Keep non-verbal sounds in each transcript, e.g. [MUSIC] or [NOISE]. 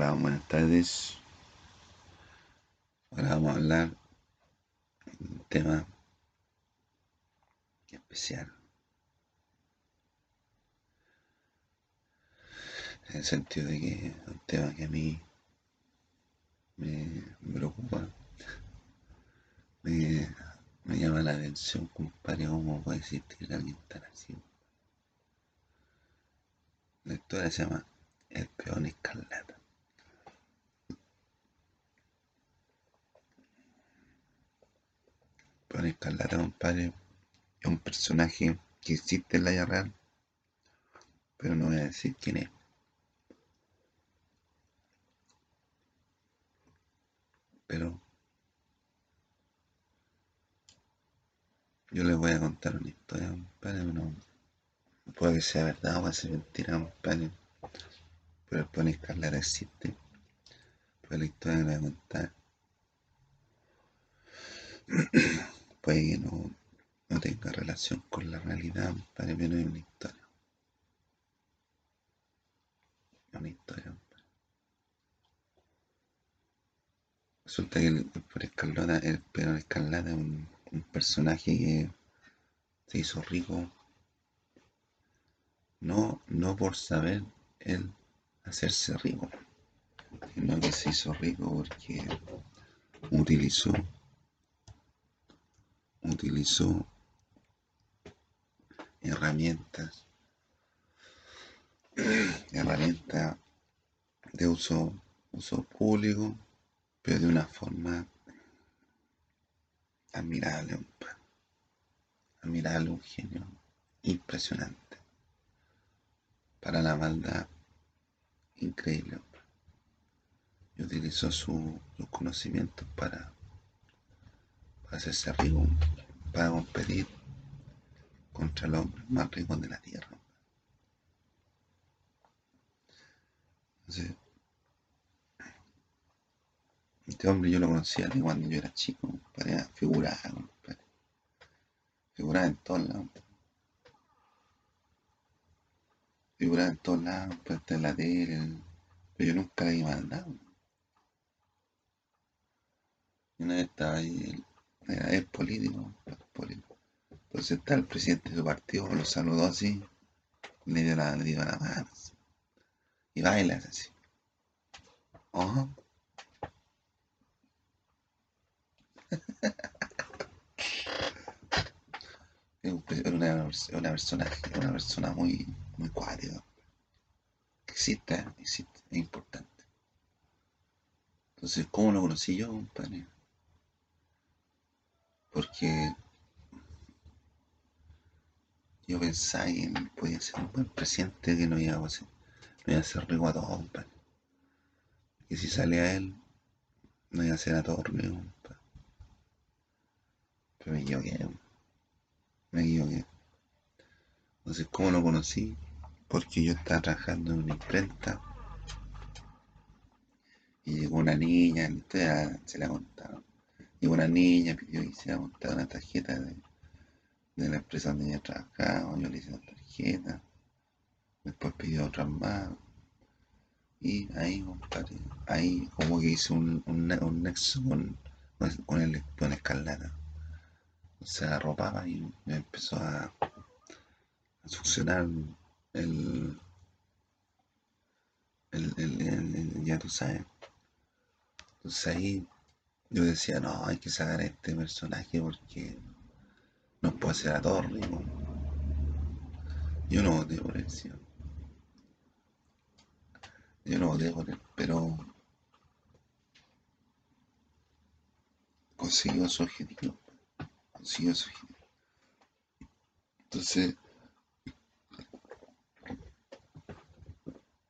Hola, buenas tardes. Ahora vamos a hablar de un tema especial. En el sentido de que es un tema que a mí me preocupa, me, llama la atención, compadre, cómo puede existir alguien tan así. La historia se llama El peón escarlata. Escarlata, compadre, es un personaje que existe en la vida real, pero no voy a decir quién es. Pero yo les voy a contar una historia, compadre, no, puede que sea verdad o puede ser mentira, compadre. Pero el peón escarlata existe. Pero la historia que les voy a contar [CLEARS THROAT] puede que no, no tenga relación con la realidad, compadre, pero es una historia. Una historia. Resulta que el, peón escarlata, el escarlata es un, un personaje que se hizo rico no, no por saber él hacerse rico, sino que se hizo rico porque utilizó, utilizó herramientas, [CLEARS THROAT] herramientas de uso, uso público, pero de una forma admirable, compadre. admirable, un genio impresionante para la maldad increíble. Y utilizó su- sus conocimientos para hacerse rico, para competir contra los hombres más ricos de la tierra. Entonces, este hombre yo lo conocía de cuando yo era chico, para figurar, compadre. figuraba en todos lados. Figuraba en todos lados, pues, en la tele, pero yo nunca le di nada. Y una vez estaba ahí, él político. Entonces está el presidente de su partido, lo saludó así, le dio la, le dio la mano, así, y baila así. Ajá. [LAUGHS] Es una, una persona, una persona muy, muy cuática. Existe, existe, es importante. Entonces, ¿cómo lo conocí yo, compadre? Porque yo pensaba que podía ser un buen presidente que no iba a hacer, no iba a hacer rico a todos. Que si salía él, no iba a hacer a todos rico, compadre. Pero me equivoqué, me equivoqué. Entonces, ¿cómo lo conocí? Porque yo estaba trabajando en una imprenta y llegó una niña, historia se la contaron. Llegó una niña, pidió que le montara una tarjeta de, de la empresa donde ella trabajaba, yo le hice la tarjeta, después pidió otras más, y ahí, compadre, ahí como que hice un, un, un nexo con, con, el con escarlata. Se arropaba y empezó a, a succionar el, el, el- el- ya tú sabes. Entonces ahí yo decía, no, hay que sacar a este personaje porque no puede ser a todos rico. Yo no voté por él, sí. Yo no voté por él, pero consiguió su objetivo. Consiguió su objetivo. Entonces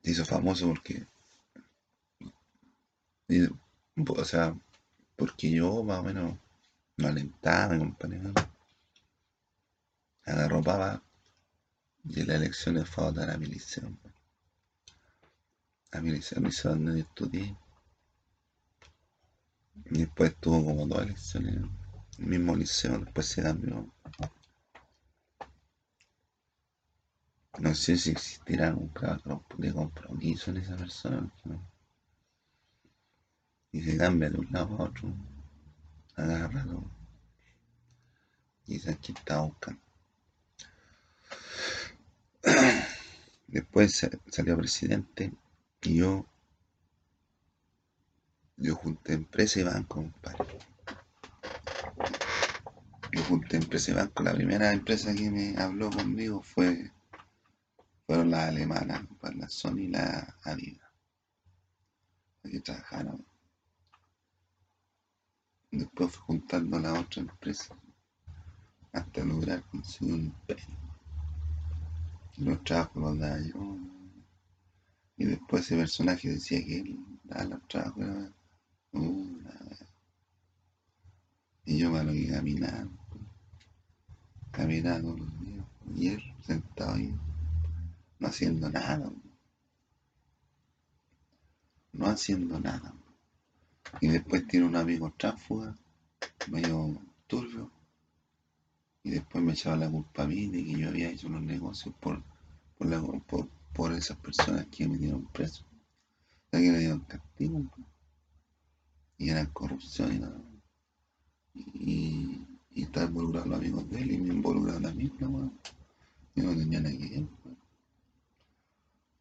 se hizo famoso porque, o sea, porque yo más o menos lo alentaba, me acompañaba, agarropaba y en las elecciones fue a votar a mi liceo. A mi liceo, a mi liceo donde estudié. Y después tuvo como dos elecciones el mismo liceo, después se cambió. No sé si existirá un de compromiso en esa persona, no, y se cambia de un lado a otro, agárralo. Y se está buscando. [CLEARS THROAT] Después salió presidente y yo, yo junté empresa y banco, compadre. Yo junté empresa y banco. La primera empresa que me habló conmigo fue fueron las alemanas, la Sony y la Adidas. Aquí trabajaron. Después fui juntando la otra empresa hasta lograr conseguir un imperio. Los trabajos los daba yo. Y después ese personaje decía que él daba los trabajos. y yo me lo iba caminando. Caminando los días. Y él sentado ahí no haciendo nada. No haciendo nada. Y después tiene un amigo tránsfuga, medio turbio, y después me echaba la culpa a mí de que yo había hecho los negocios por, por, por, esas personas que me dieron preso. O sea, que le dieron castigo. Y era corrupción y nada. Y, y estaba involucrado los amigos de él y me involucraron a mí, no, Yo no tenía nada que ver.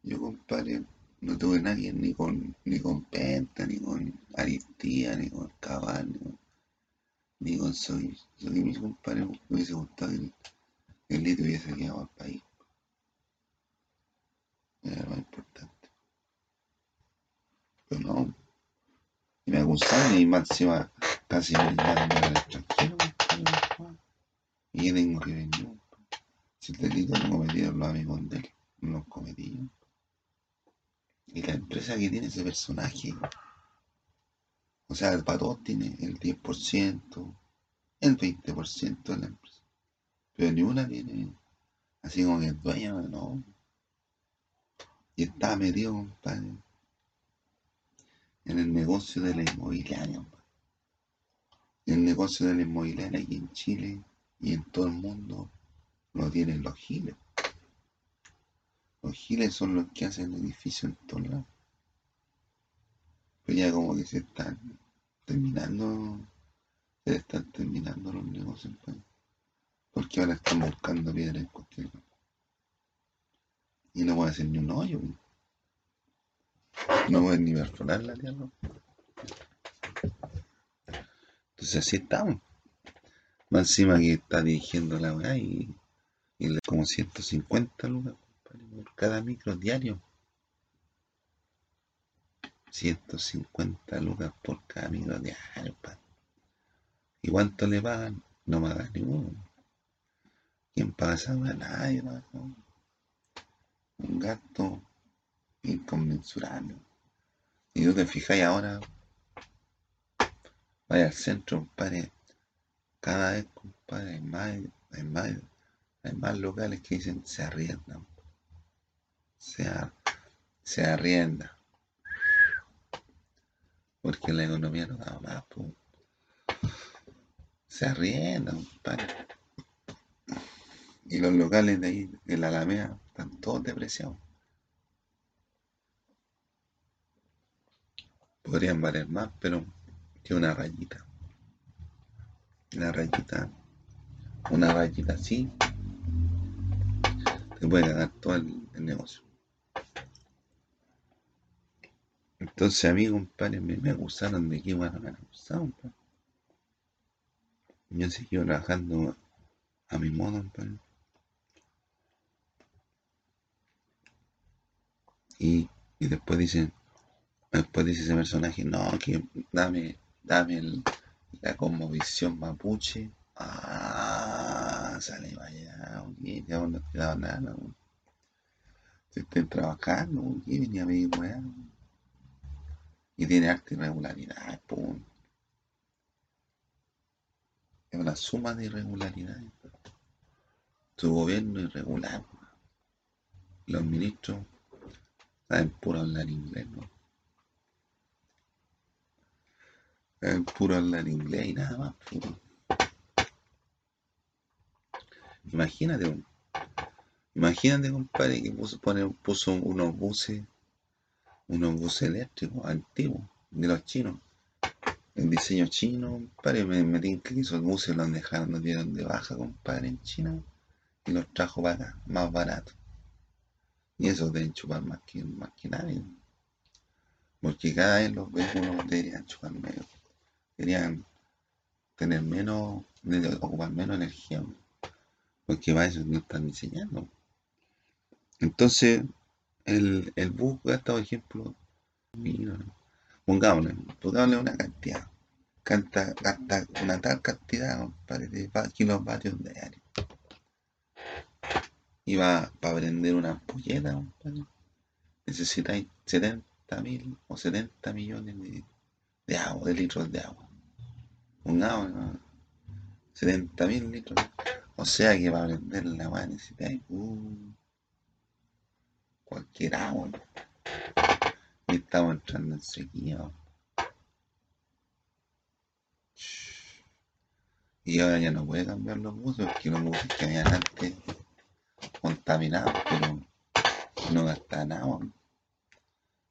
Yo, compadre, no tuve nadie ni con, ni con Penta, ni con Aristía, ni con Cabal, ni con, Soy. Soy mi compadre me hubiese gustado que el litro hubiese quedado al país. Era lo más importante. Pero no. Y me acusaron y más encima casi me llevaron al extranjero. Y yo tengo que venir. Si el delito lo cometieron los amigos de él, no lo cometí. Y la empresa que tiene ese personaje, o sea, para todos tiene el 10%, el 20% de la empresa. Pero ni una tiene así como que es dueño, no. Y está metido, compadre, en el negocio de la inmobiliaria. El negocio de la inmobiliaria aquí en Chile y en todo el mundo lo tienen los giles. Los giles son los que hacen edificios en todos lados. Pero ya como que se están terminando, se están terminando los negocios. Pues. Porque ahora están buscando piedra en cualquier Y no voy a hacer ni un hoyo. Pues. No voy ni perforar la tierra. Entonces así estamos. Más encima que está dirigiendo la weá y, y como 150 lucas por cada micro diario. 150 lucas por cada micro diario, ¿Y cuánto le pagan? No me pagan ninguno. ¿Quién paga esa? Nadie Un gasto inconmensurable. Y tú te fijáis ahora, vaya al centro, compadre, cada vez, compadre, hay más, hay más, hay más locales que dicen se arriendan se, arrienda. Porque la economía no da más. Se arrienda, compadre. Y los locales de ahí, de la Alameda, están todos depreciados. Podrían valer más, pero que una rayita. Una rayita. Una rayita así. Te puede ganar todo el negocio. Entonces a mí, compadre, me, me acusaron de que bueno, me acusaron, compadre. Yo seguí trabajando a mi modo. Y, y después dicen, después dice ese personaje, no, que dame, dame el, la conmovisión mapuche. Ah, sale vaya, ya no te dado nada, Se estén trabajando, ok, venía a mi weá. Y tiene arte irregularidad, pum. Es una suma de irregularidades. Su gobierno irregular. Los ministros saben puro hablar inglés, ¿no? Saben puro hablar inglés y nada más, puro. Imagínate, imagínate, compadre, que puso, puso unos buses unos buses eléctricos antiguos de los chinos el diseño chino, compadre, me, me tinca que esos buses los dejaron, los dieron de baja, compadre, en China, y los trajo para acá, más barato. Y esos deben chupar más que, más que nadie. Porque cada vez los vehículos deberían chupar menos, deberían tener menos, ocupar menos energía, porque para eso no están diseñando. Entonces, el, el bus gasta, por ejemplo, mira, pongámosle, pongámosle una cantidad, canta, gasta una tal cantidad, compadre, de va- kilovatios diarios. Y va para prender una ampolleta, compadre, necesitáis 70 mil o 70 millones de, de agua, de litros de agua. Pongamos, ¿no? 70 mil litros. O sea que para prender la agua necesitáis uh, cualquier agua. Y estamos entrando en sequía. Y ahora ya no puede cambiar los buses, porque los buses que habían antes contaminados, pero no gastaban agua.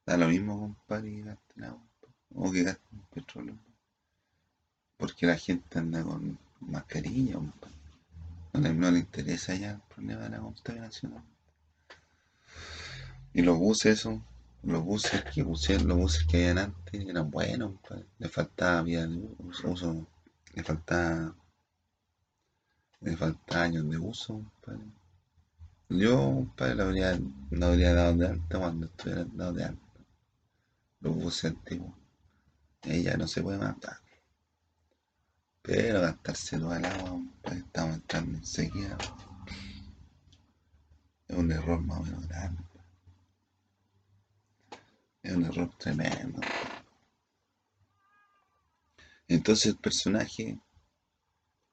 Da lo mismo, compadre, que gasten agua. O que gasten petróleo. Porque la gente anda con mascarilla, compadre. No no le interesa ya el problema de la contaminación. Y los buses, eso, los buses que pusieron, los buses que habían antes eran buenos, compadre. Le faltaba de uso, uso, le faltaba, le faltaba años de uso, compadre. Yo, compadre, lo habría, no habría dado de alta cuando estuvieran dado de alta. Los buses antiguos. Y ya no se puede matar. Pero gastarse toda el agua, estamos entrando en sequía. Es un error más o menos grande. Es un error tremendo. Entonces el personaje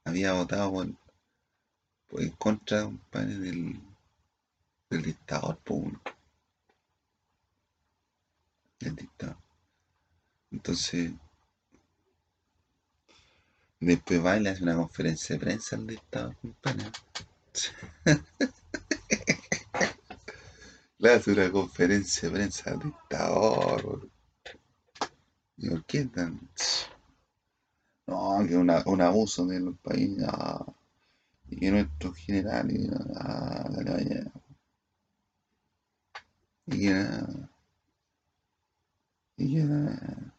había votado por, en contra, compadre, del, del dictador, uno. Del dictador. Entonces, después va y hace una conferencia de prensa al dictador, compadre. [LAUGHS] Le hace una conferencia de prensa al dictador. ¿Y por qué tan? No, que una, un abuso de los países. ah, y que nuestros generales. Ah, dale, vaya. Y que nada. Y que nada.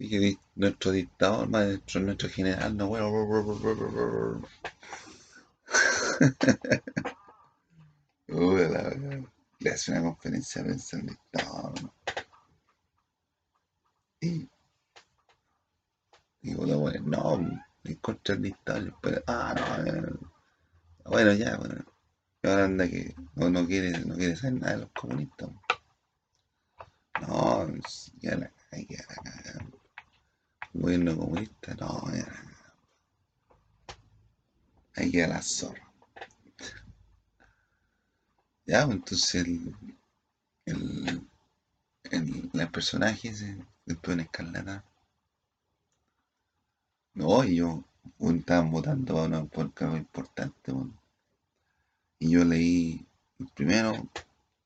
Y que di- nuestro dictador, nuestro, nuestro general, no bueno. [LAUGHS] Uy, la verdad. Le hace una conferencia dictador. ¿no? Y digo, lo bueno, no, en contra dictador. Pero, ah, no, bueno, ya, bueno. Y ahora anda que no, no quiere, no quiere saber nada de los comunistas. No, ya la, hay que la. Gobierno comunista, no, ya la. Hay que a la zorra. Ya, pues entonces el, el, el, el personaje se, después de una escalada. No, y yo, bueno, estaban votando por, una- algo importante. Y yo leí primero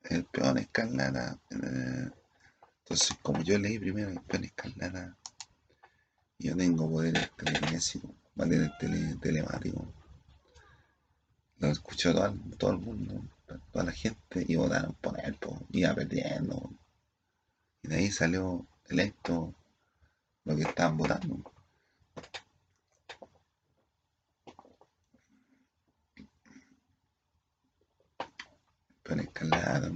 el peón escalada. eh, Entonces, como yo leí primero el peón escalada, yo tengo poderes telekinésicos, poderes tele, telemáticos. Lo escuchó todo, el- todo el mundo, toda la gente, y votaron por él, iba perdiendo. Y de ahí salió electo lo que estaban votando. Peón escalada.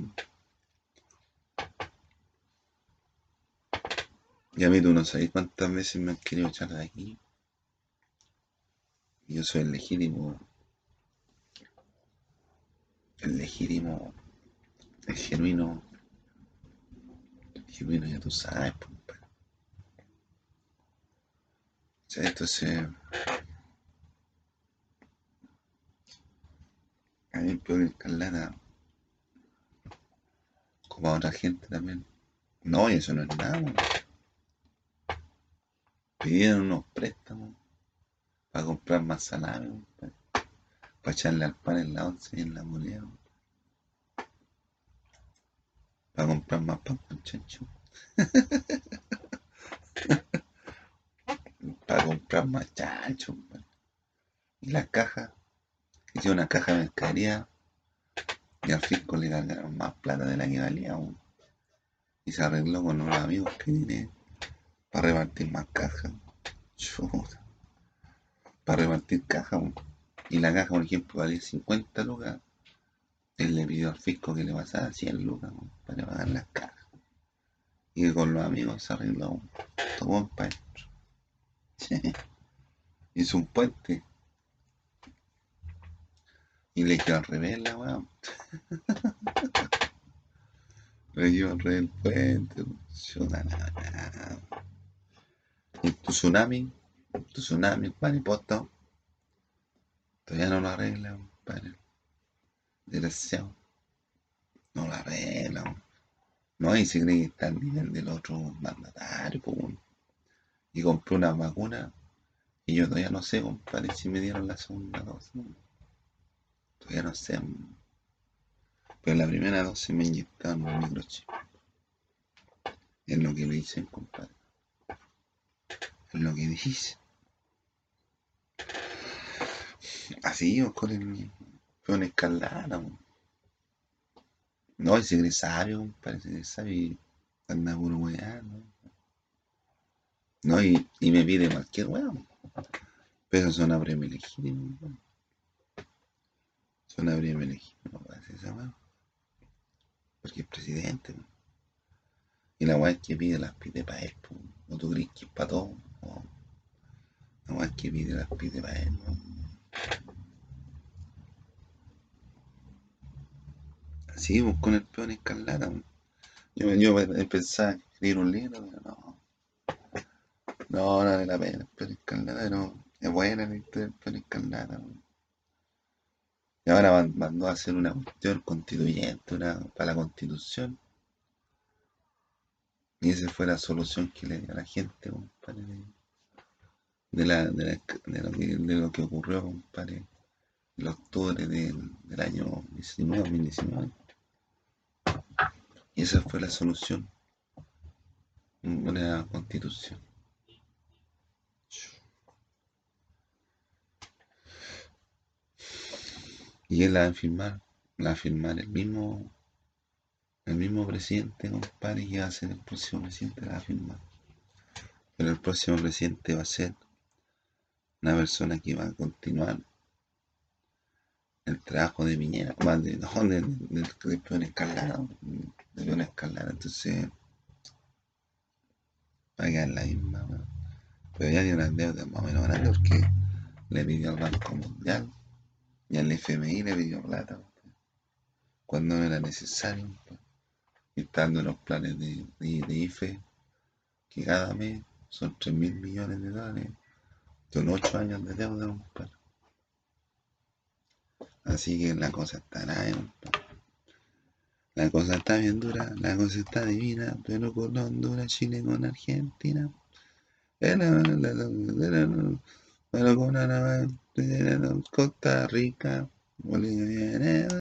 Y a mí tú no sabes cuántas veces me han querido echar de aquí. Yo soy el legítimo, el legítimo, el genuino, el genuino, ya tú sabes, compadre. O sea, entonces, a mí peor como a otra gente también. No, y eso no es nada, weón. Pidieron unos préstamos para comprar más salame, compadre, para echarle al pan en la once y en la moneda. Para comprar más pan con chancho. [LAUGHS] para comprar más chancho. Man. Y la caja. Hice una caja de mercadería. Y al fisco le ganaron más plata de la que valía. Man. Y se arregló con unos amigos que tiene para repartir más cajas. Para repartir cajas. Y la caja, por ejemplo, valía 50 lucas. Él le pidió al fisco que le pasara 100 lucas weón, para pagar las cajas. Y con los amigos se arregló. weón. Tomó para adentro. Hizo un puente. Y le quedó al revés la weá. [LAUGHS] Le quedó al revés el puente. Y tsunami, tu tsunami, panipoto. Todavía no lo arregla, compadre. Desgraciado. No lo arregla. weón. No, y se cree que está al nivel del otro mandatario, pues. Y compré una vacuna y yo todavía no sé, compadre, si me dieron la segunda dosis. Todavía no sé. Pero la primera dosis me inyectaron un microchip. Es lo que me dicen, compadre. Es lo que dicen. Así, con el peón escalada. No, y se cree sabio, compadre, se cree sabio y anda puro weando. No, y, y me pide cualquier weón. Pero son a premio legítimo, weón. Son a premio legítimo, no esa weón. Porque es presidente. Y la weá que pide las pide para él, po. ¿O tú crees que para todo? No. La weá que pide las pide para él, weón. Así, pues, con el peón escarlata, weón. Yo, yo pensaba escribir un libro, pero no. No, no vale la pena el peón escarlata, no. Es buena la historia del peón escarlata, weón. Y ahora man- mandó a hacer una cuestión constituyente, una, para la constitución. Y esa fue la solución que le dio a la gente, compadre, de, la, de, la- lo, que, de lo que ocurrió, compadre, el octubre del, del año 19, 2019. Y esa fue la solución, una constitución. Y él la va a firmar, la va a firmar el mismo, el mismo presidente, compadre, que va a ser el próximo presidente, la va a firmar. Pero el próximo presidente va a ser una persona que va a continuar el trabajo de Piñera, más de, no, de, de, escalada, de peón escalada, entonces va a la misma. Pero ya tiene unas deudas más o menos grandes porque le pidió al Banco Mundial y al FMI le pidió plata, cuando no era necesario, weón. y está dando los planes de, IFE que cada mes son 3 mil millones de dólares, son 8 años de deuda, compadre. Así que la cosa grave, compadre. La cosa está bien dura, la cosa está divina, pero con Honduras, Chile, con Argentina. Pero con Costa Rica, Bolivia,